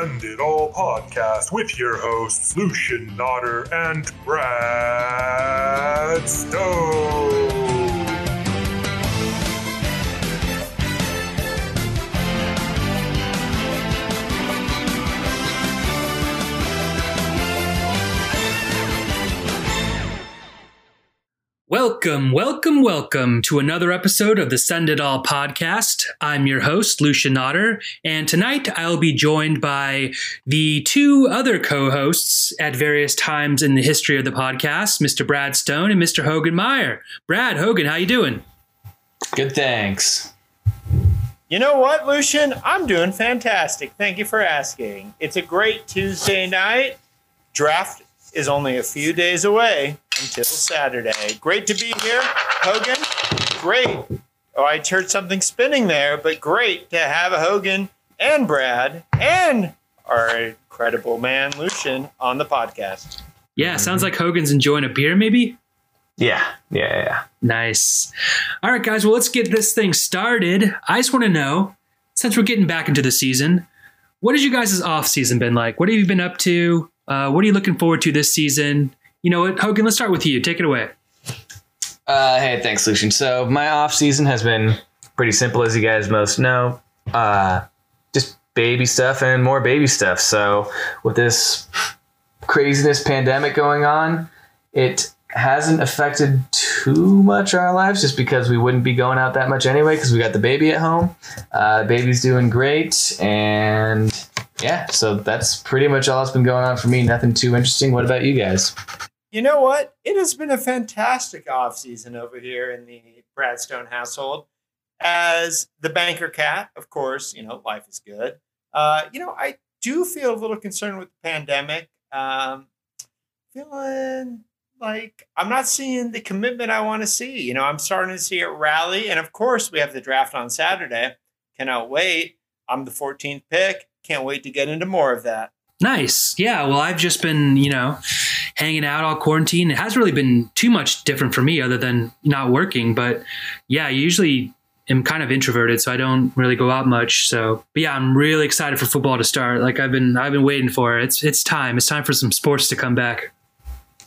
Send It All podcast with your hosts, Lucian Nodder and Brad Stone. Welcome, welcome, welcome to another episode of the Send It All podcast. I'm your host, Lucian Otter, and tonight I'll be joined by the two other co hosts at various times in the history of the podcast, Mr. Brad Stone and Mr. Hogan Meyer. Brad, Hogan, how you doing? Good, thanks. You know what, Lucian? I'm doing fantastic. Thank you for asking. It's a great Tuesday night. Draft is only a few days away until Saturday. Great to be here, Hogan. Great. Oh, I heard something spinning there, but great to have Hogan and Brad and our incredible man Lucian on the podcast. Yeah, sounds like Hogan's enjoying a beer, maybe? Yeah, yeah, yeah. Nice. All right, guys, well, let's get this thing started. I just want to know, since we're getting back into the season, what has you guys' off season been like? What have you been up to? Uh, what are you looking forward to this season? You know what, Hogan, let's start with you. Take it away. Uh, hey, thanks, Lucian. So my off season has been pretty simple, as you guys most know. Uh, just baby stuff and more baby stuff. So with this craziness pandemic going on, it hasn't affected too much our lives just because we wouldn't be going out that much anyway because we got the baby at home. Uh, baby's doing great and yeah, so that's pretty much all that's been going on for me. Nothing too interesting. What about you guys? You know what? It has been a fantastic off season over here in the Bradstone household. As the banker cat, of course, you know, life is good. Uh, you know, I do feel a little concerned with the pandemic. Um, feeling like I'm not seeing the commitment I want to see. You know, I'm starting to see it rally. And of course, we have the draft on Saturday. Cannot wait. I'm the 14th pick. Can't wait to get into more of that. Nice. Yeah. Well, I've just been, you know, hanging out all quarantine. It hasn't really been too much different for me other than not working. But yeah, I usually am kind of introverted, so I don't really go out much. So, but yeah, I'm really excited for football to start. Like I've been, I've been waiting for it. It's, it's time. It's time for some sports to come back.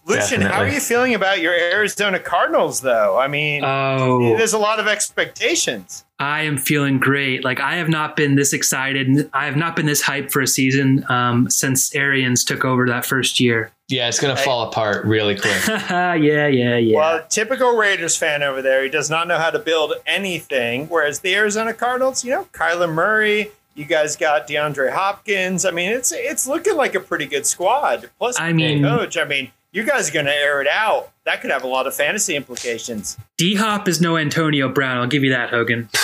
Lucian, how are you feeling about your Arizona Cardinals, though? I mean, Oh, there's a lot of expectations. I am feeling great. Like I have not been this excited. I have not been this hyped for a season um, since Arians took over that first year. Yeah, it's gonna fall apart really quick. yeah, yeah, yeah. Well, typical Raiders fan over there. He does not know how to build anything. Whereas the Arizona Cardinals, you know, Kyler Murray. You guys got DeAndre Hopkins. I mean, it's it's looking like a pretty good squad. Plus, I mean- coach. I mean, you guys are going to air it out. That could have a lot of fantasy implications. D Hop is no Antonio Brown. I'll give you that, Hogan.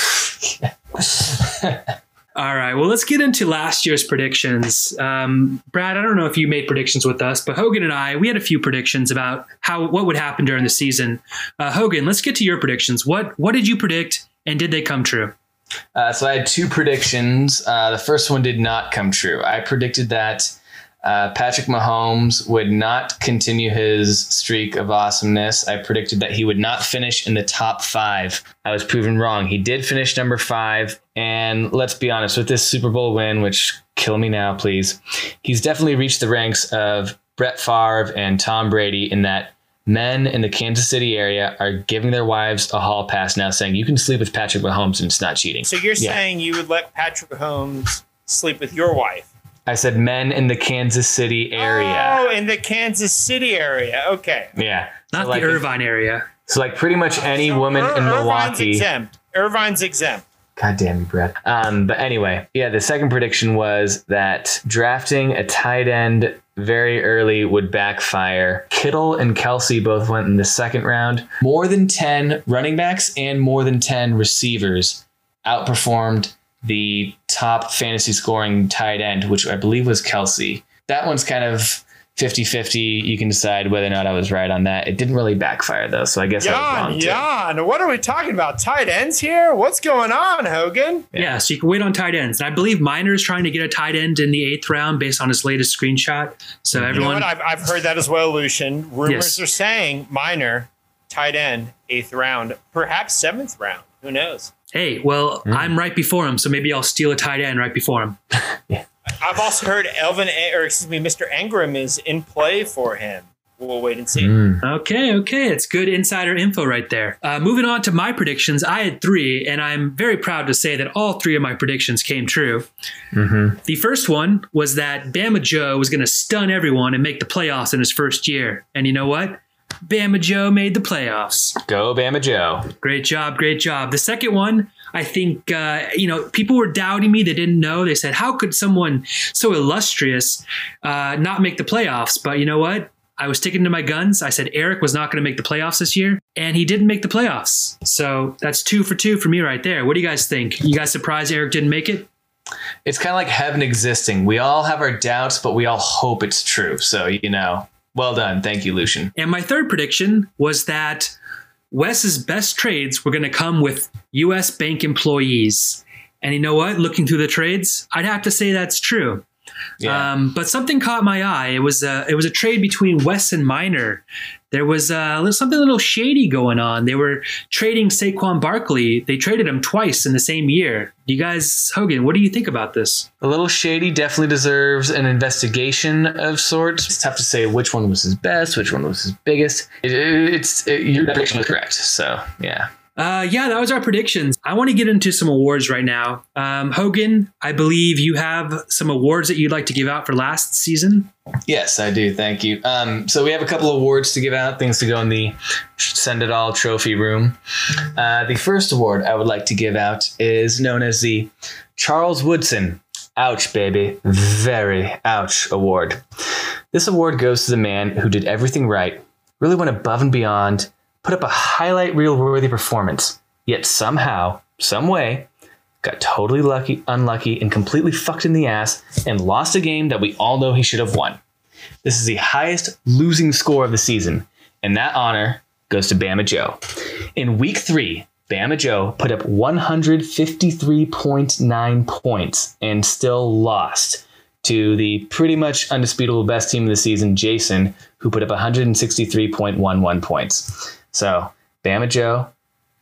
All right. Well, let's get into last year's predictions. Um, Brad, I don't know if you made predictions with us, but Hogan and I, we had a few predictions about how what would happen during the season. Uh, Hogan, let's get to your predictions. What what did you predict, and did they come true? Uh, so I had two predictions. Uh, the first one did not come true. I predicted that uh, Patrick Mahomes would not continue his streak of awesomeness. I predicted that he would not finish in the top five. I was proven wrong. He did finish number five. And let's be honest, with this Super Bowl win, which kill me now, please, he's definitely reached the ranks of Brett Favre and Tom Brady in that men in the Kansas City area are giving their wives a hall pass now, saying you can sleep with Patrick Mahomes and it's not cheating. So you're Yeah. saying you would let Patrick Mahomes sleep with your wife? I said men in the Kansas City area. Oh, in the Kansas City area. Okay. Yeah. Not so like, the Irvine area. So like pretty much any So woman Ir- in Irvine's Milwaukee. exempt. Irvine's exempt. God damn you, Brad. Um, but anyway, yeah, the second prediction was that drafting a tight end very early would backfire. Kittle and Kelce both went in the second round. More than 10 running backs and more than 10 receivers outperformed the top fantasy scoring tight end, which I believe was Kelce. That one's kind of 50 50. You can decide whether or not I was right on that. It didn't really backfire, though, so I guess I was Jan, wrong. too. Jan, what are we talking about? Tight ends here? What's going on, Hogan? Yeah. so you can wait on tight ends. And I believe Miner is trying to get a tight end in the eighth round based on his latest screenshot. So You know everyone, what? I've, I've heard that as well, Lucian. Rumors Yes. are saying minor, tight end, eighth round, perhaps seventh round. Who knows? Hey, well, I'm right before him, so maybe I'll steal a tight end right before him. I've also heard Elvin, or excuse me, Mr. Engram is in play for him. We'll wait and see. Mm. Okay, okay. It's good insider info right there. Uh, moving on to my predictions, I had three, and I'm very proud to say that all three of my predictions came true. Mm-hmm. The first one was that Bama Joe was going to stun everyone and make the playoffs in his first year. And you know what? Bama Joe made the playoffs. Go Bama Joe. Great job, great job. The second one, I think, uh, you know, people were doubting me. They didn't know. They said, how could someone so illustrious uh, not make the playoffs? But you know what? I was sticking to my guns. I said Eric was not going to make the playoffs this year, and he didn't make the playoffs. So that's two for two for me right there. What do you guys think? You guys surprised Eric didn't make it? It's kind of like heaven existing. We all have our doubts, but we all hope it's true. So, you know, well done. Thank you, Lucian. And my third prediction was that Wes's best trades were going to come with U.S. bank employees. And you know what? Looking through the trades, I'd have to say that's true. Yeah. Um, but something caught my eye. It was a it was a trade between Wes and Miner. There was little- something a little shady going on. They were trading Saquon Barkley. They traded him twice in the same year. You guys, Hogan, what do you think about this? a little shady definitely deserves an investigation of sorts. It's tough to say which one was his best, which one was his biggest. It, it- it's it, your prediction was correct. So, yeah. Uh, yeah, that was our predictions. I want to get into some awards right now. Um, Hogan, I believe you have some awards that you'd like to give out for last season. Yes, I do. Thank you. Um, so we have a couple of awards to give out, things to go in the Send It All trophy room. Uh, the first award I would like to give out is known as the Charles Woodson Ouch, Baby, Very Ouch Award. This award goes to the man who did everything right, really went above and beyond, put up a highlight reel worthy performance, yet somehow, some way, got totally lucky, unlucky, and completely fucked in the ass and lost a game that we all know he should have won. This is the highest losing score of the season, and that honor goes to Bama Joe. In week three, Bama Joe put up 153.9 points and still lost to the pretty much undisputable best team of the season, Jason, who put up 163.11 points. So, Bama Joe,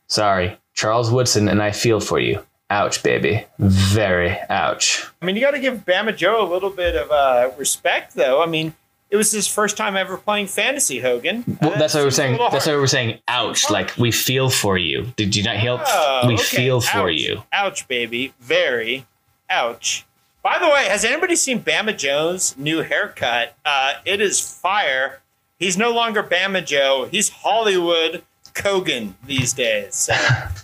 sorry, Charles Woodson, and I feel for you. Ouch, baby. Very ouch. I mean, you got to give Bama Joe a little bit of uh, respect, though. I mean, it was his first time ever playing fantasy, Hogan. Well, Uh, that's why we're saying. That's why hard. we're saying. Ouch! Like we feel for you. Did you not hear? Oh, we okay. feel for you. Ouch, baby. Very ouch. By the way, has anybody seen Bama Joe's new haircut? Uh, it is fire. He's no longer Bama Joe. He's Hollywood Hogan these days. So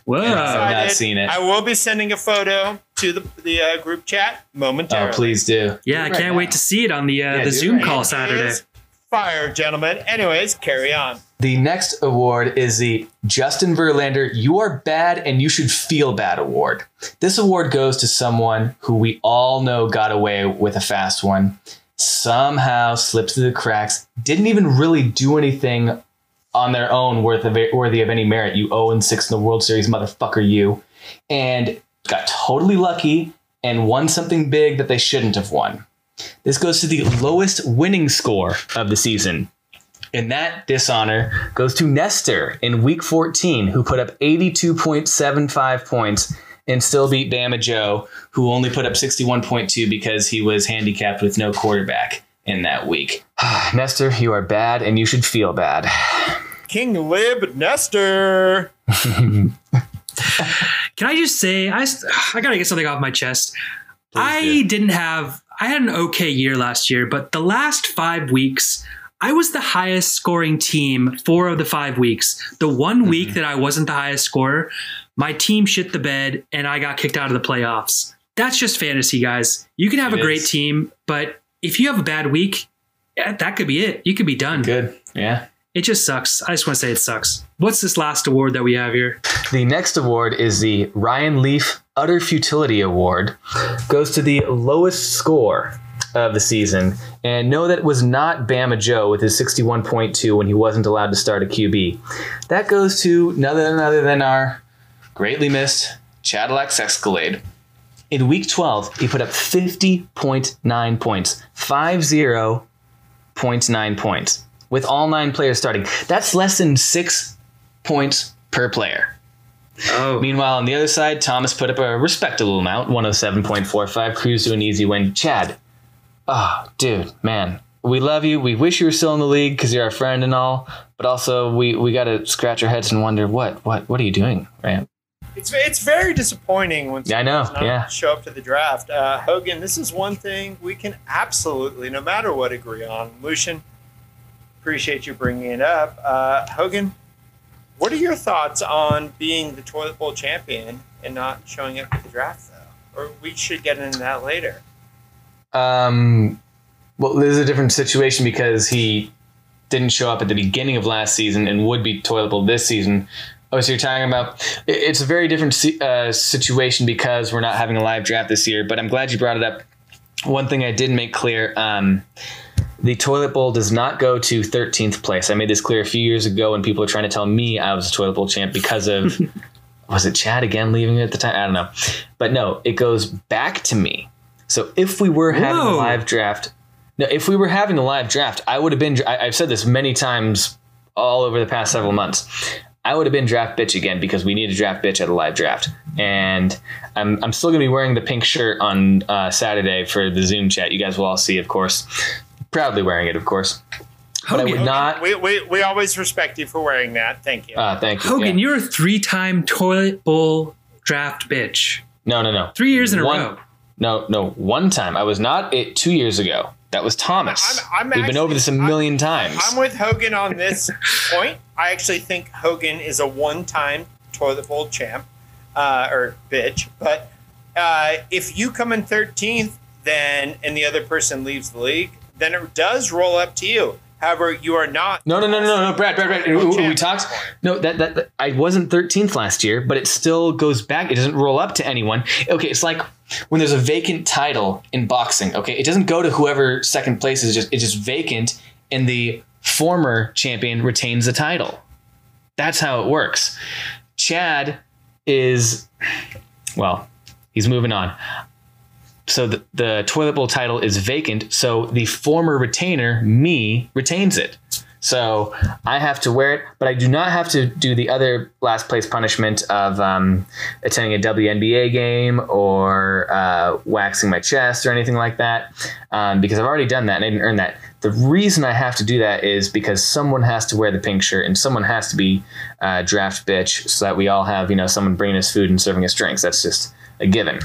Whoa. I've not seen it. I will be sending a photo to the the uh, group chat momentarily. Oh, please do. Yeah, I Do it can't right wait now. to see it on the uh, Yeah, the Zoom right call Saturday. is Fire, gentlemen. Anyways, carry on. The next award is the Justin Verlander You Are Bad and You Should Feel Bad Award. This award goes to someone who we all know got away with a fast one, somehow slipped through the cracks, didn't even really do anything on their own worth of, worthy of any merit. You 0 and 6 in the World Series, motherfucker, you. And got totally lucky and won something big that they shouldn't have won. This goes to the lowest winning score of the season. And that dishonor goes to Nestor in week 14, who put up 82.75 points and still beat Bama Joe, who only put up 61.2 because he was handicapped with no quarterback in that week. Nestor, you are bad and you should feel bad. King Lib Nestor. Can I just say, I, I gotta get something off my chest. I do. didn't have, I had an okay year last year, but the last five weeks, I was the highest scoring team four of the five weeks. The one week mm-hmm. that I wasn't the highest scorer, my team shit the bed and I got kicked out of the playoffs. That's just fantasy, guys. You can have It a great is. team, but if you have a bad week, that could be it. You could be done. Good. Yeah. It just sucks. I just want to say it sucks. What's this last award that we have here? The next award is the Ryan Leaf Utter Futility Award. Goes to the lowest score of the season. And know that it was not Bama Joe with his 61.2 when he wasn't allowed to start a QB. That goes to none other than our greatly missed Cadillac Escalade. In week 12, he put up 50.9 points. 50.9 points. With all nine players starting. That's less than six points per player. Oh, Meanwhile, on the other side, Thomas put up a respectable amount, 107.45, cruised to an easy win. Chad, Oh, dude, man. We love you. We wish you were still in the league because you're our friend and all. But also, we, we got to scratch our heads and wonder what what what are you doing, Ram? It's it's very disappointing when Yeah, I know, does not yeah. show up to the draft. Uh, Hogan, this is one thing we can absolutely, no matter what, agree on. Lucian, appreciate you bringing it up. Uh, Hogan, what are your thoughts on being the toilet bowl champion and not showing up to the draft, though? Or we should get into that later. Um, well, this is a different situation because he didn't show up at the beginning of last season and would be toiletable this season. Oh, so you're talking about it's a very different uh, situation because we're not having a live draft this year. But I'm glad you brought it up. One thing I did make clear: um, the toilet bowl does not go to 13th place. I made this clear a few years ago when people were trying to tell me I was a toilet bowl champ because of was it Chad again leaving it at the time? I don't know, but no, it goes back to me. So if we were having a live draft, no, if we were having a live draft, I would have been. I, I've said this many times all over the past several months. I would have been draft bitch again because we need a draft bitch at a live draft, and I'm I'm still gonna be wearing the pink shirt on uh, Saturday for the Zoom chat. You guys will all see, of course. Proudly wearing it, of course. But I would not. We, we, we always respect you for wearing that. Thank you. Uh, thank you. Hogan, Yeah. you're a three-time toilet bowl draft bitch. No, no, no. Three years in a row. No, no. One time. I was not it two years ago. That was Thomas. I'm- I'm We've been over this a million times. I'm with Hogan on this point. I actually think Hogan is a one-time toilet bowl champ uh, or bitch. But uh, if you come in 13th, then and the other person leaves the league, then it does roll up to you. However, you are not. no, no, no, no, no, Brad, Brad, Brad. We, we talked. No, that, that that I wasn't 13th last year, but it still goes back. It doesn't roll up to anyone. Okay, it's like when there's a vacant title in boxing. Okay, it doesn't go to whoever second place is. Just it's just vacant, and the former champion retains the title. That's how it works. Chad is, well, he's moving on. So the, the toilet bowl title is vacant. So the former retainer, me, retains it. So I have to wear it, but I do not have to do the other last place punishment of um, attending a WNBA game or uh, waxing my chest or anything like that, um, because I've already done that and I didn't earn that. The reason I have to do that is because someone has to wear the pink shirt and someone has to be uh, draft bitch, so that we all have you know someone bringing us food and serving us drinks. That's just a given.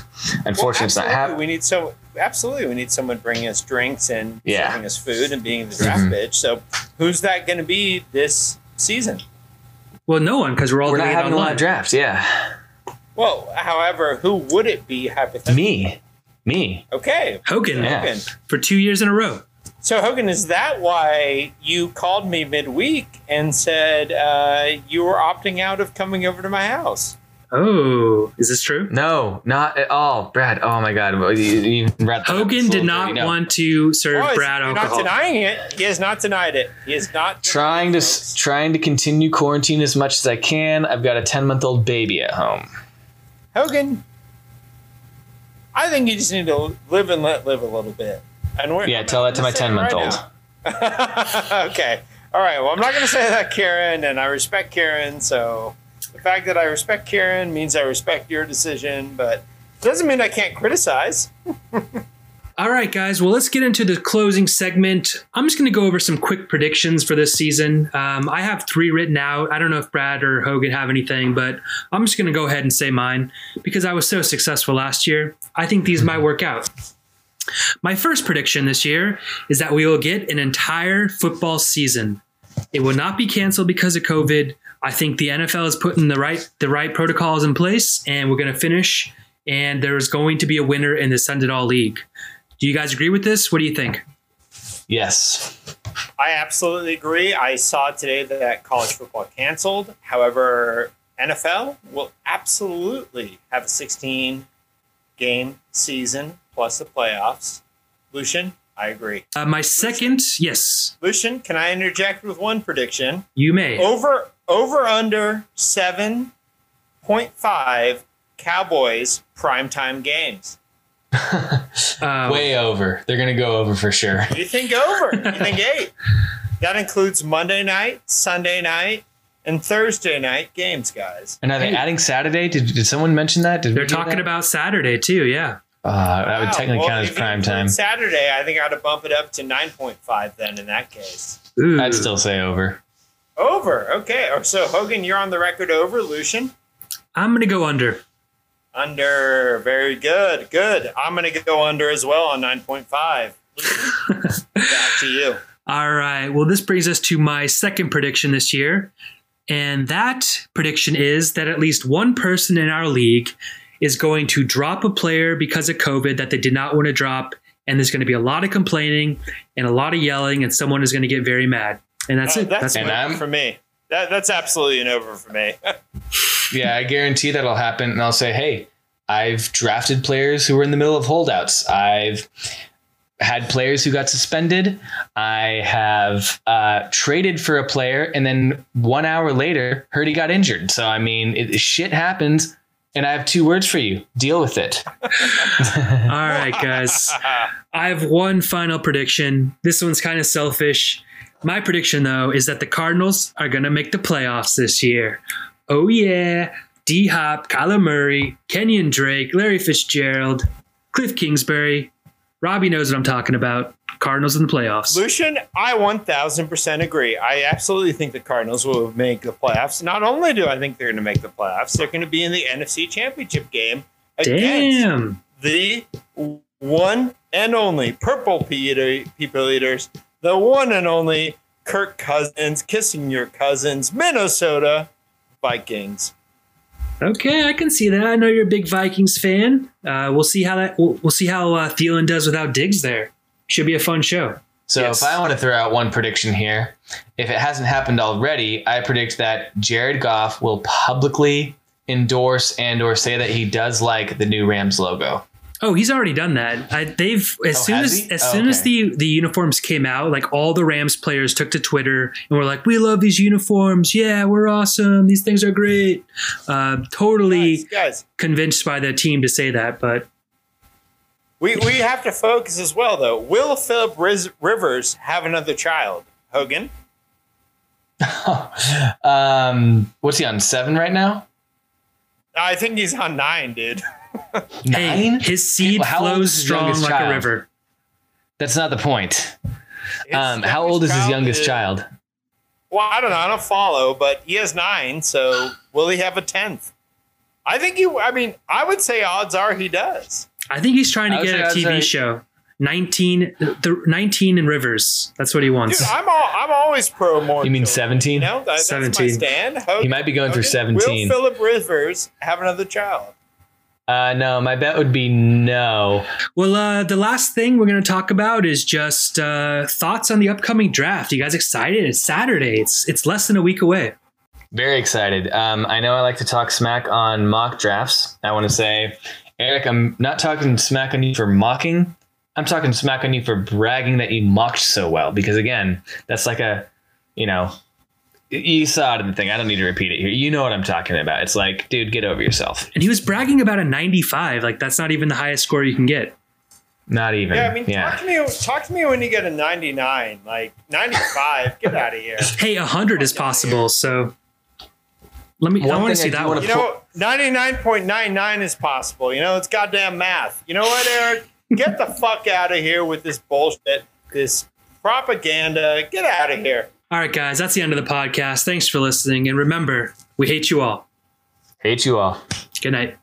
Unfortunately, it's not happening. We need so absolutely we need someone bringing us drinks and Yeah. Mm-hmm. serving us food and being the draft bitch. So who's that going to be this season? Well, no one because we're all We're not doing it having a lot of drafts. Yeah, Well, however, who would it be hypothetically? me, me. Okay, Hogan Yeah. Hogan. for two years in a row. So Hogan, is that why you called me midweek and said uh, you were opting out of coming over to my house? Oh, is this true? No, not at all, Brad. Oh my God, Well, you, you read Hogan full did dirty not note. want to serve oh, Boys, Brad you're alcohol. not denying it. He has not denied it. He is not trying to folks. trying to continue quarantine as much as I can. I've got a ten month old baby at home. Hogan. I think you just need to live and let live a little bit. And we're, Yeah, tell that to my I'm gonna say it 10-month-old. right now. okay. All right. Well, I'm not going to say that, Karen, and I respect Karen. So the fact that I respect Karen means I respect your decision, but doesn't mean I can't criticize. All right, guys. Well, let's get into the closing segment. I'm just going to go over some quick predictions for this season. Um, I have three written out. I don't know if Brad or Hogan have anything, but I'm just going to go ahead and say mine because I was so successful last year. I think these might work out. My first prediction this year is that we will get an entire football season. It will not be canceled because of COVID. I think the NFL is putting the right the right protocols in place, and we're going to finish. And there's going to be a winner in the Send It All League. Do you guys agree with this? What do you think? Yes. I absolutely agree. I saw today that college football canceled. However, NFL will absolutely have a 16 game season plus the playoffs. Lucian, I agree. Uh, my second, yes, Lucian, can I interject with one prediction? you may. Over over under 7.5 Cowboys primetime games. Uh, Way over. They're gonna go over for sure. You think over. you think eight. That includes Monday night, Sunday night, and Thursday night games, guys. And are they adding Saturday? Did, did someone mention that? Did They're talking that? about Saturday too. Yeah. Uh, that would Wow, technically well, count as prime time. Saturday, I think I ought to bump it up to 9.5 then in that case. Ooh. I'd still say over. Over. Okay. So, Hogan, you're on the record over. Lucian? I'm gonna go under. Under. Very good. Good. I'm going to go under as well on 9.5. Back to you. All right. Well, this brings us to my second prediction this year. And that prediction is that at least one person in our league is going to drop a player because of COVID that they did not want to drop. And there's going to be a lot of complaining and a lot of yelling, and someone is going to get very mad. And that's Uh, it. that's That's an over for me. That, that's absolutely an over for me. Yeah, I guarantee that'll happen. And I'll say, hey, I've drafted players who were in the middle of holdouts. I've had players who got suspended. I have uh, traded for a player, and then one hour later, heard he got injured. So, I mean, it, shit happens. And I have two words for you deal with it. all right, guys. I have one final prediction. This one's kind of selfish. My prediction, though, is that the Cardinals are going to make the playoffs this year. Oh, yeah. D Hop, Kyler Murray, Kenyon Drake, Larry Fitzgerald, Cliff Kingsbury. Robbie knows what I'm talking about. Cardinals in the playoffs. Lucian, I 1000% agree. I absolutely think the Cardinals will make the playoffs. Not only do I think they're going to make the playoffs, they're going to be in the NFC Championship game against Damn. the one and only Purple Pe- People Eaters, the one and only Kirk Cousins, kissing your cousins, Minnesota Vikings. Okay, I can see that. I know you're a big Vikings fan. Uh, we'll see how that. We'll, we'll see how uh, Thielen does without Diggs there. Should be a fun show. So Yes. if I want to throw out one prediction here, if it hasn't happened already, I predict that Jared Goff will publicly endorse and or say that he does like the new Rams logo. Oh, he's already done that. I, they've as Oh, soon as he? as Oh, soon as the the uniforms came out, like all the Rams players took to Twitter and were like, "We love these uniforms. Yeah, we're awesome. These things are great." Uh, totally Guys, guys, convinced by the team to say that, but we, we have to focus as well, though. Will Philip Riz- Rivers have another child? Hogan? um, what's he on seven right now? I think he's on nine, dude. hey, Nine? his seed How flows strong youngest like a river. That's not the point. Um, how old is his child youngest child? Well, I don't know. I don't follow, but he has nine. So will he have a tenth? I think he. I mean, I would say odds are he does. I think he's trying to get say- a I TV say- show. 19 the 19 in Rivers. That's what he wants. Dude, I'm all, I'm always pro more. You mean 17? You know, that, that's my 17. stand. Hogan, He might be going through 17. Will Philip Rivers have another child? Uh, no, my bet would be no. Well, uh, the last thing we're going to talk about is just uh, thoughts on the upcoming draft. You guys excited? It's Saturday. It's it's less than a week away. Very excited. Um, I know I like to talk smack on mock drafts. I want to say, Eric, I'm not talking smack on you for mocking. I'm talking smack on you for bragging that you mocked so well. Because again, that's like a, you know, you saw it in the thing. I don't need to repeat it here. You know what I'm talking about. It's like, dude, get over yourself. And he was bragging about a 95. Like that's not even the highest score you can get. Not even. Yeah, I mean, yeah. talk to me. Talk to me when you get a 99, like 95. get out of here. Hey, 100 is possible. So let me. I One want to thing see I that do one. wanna You know, 99.99 is possible. You know, it's goddamn math. You know what, Eric? Get the fuck out of here with this bullshit, this propaganda. Get out of here. All right, guys, that's the end of the podcast. Thanks for listening, and remember, we hate you all. Hate you all. Good night.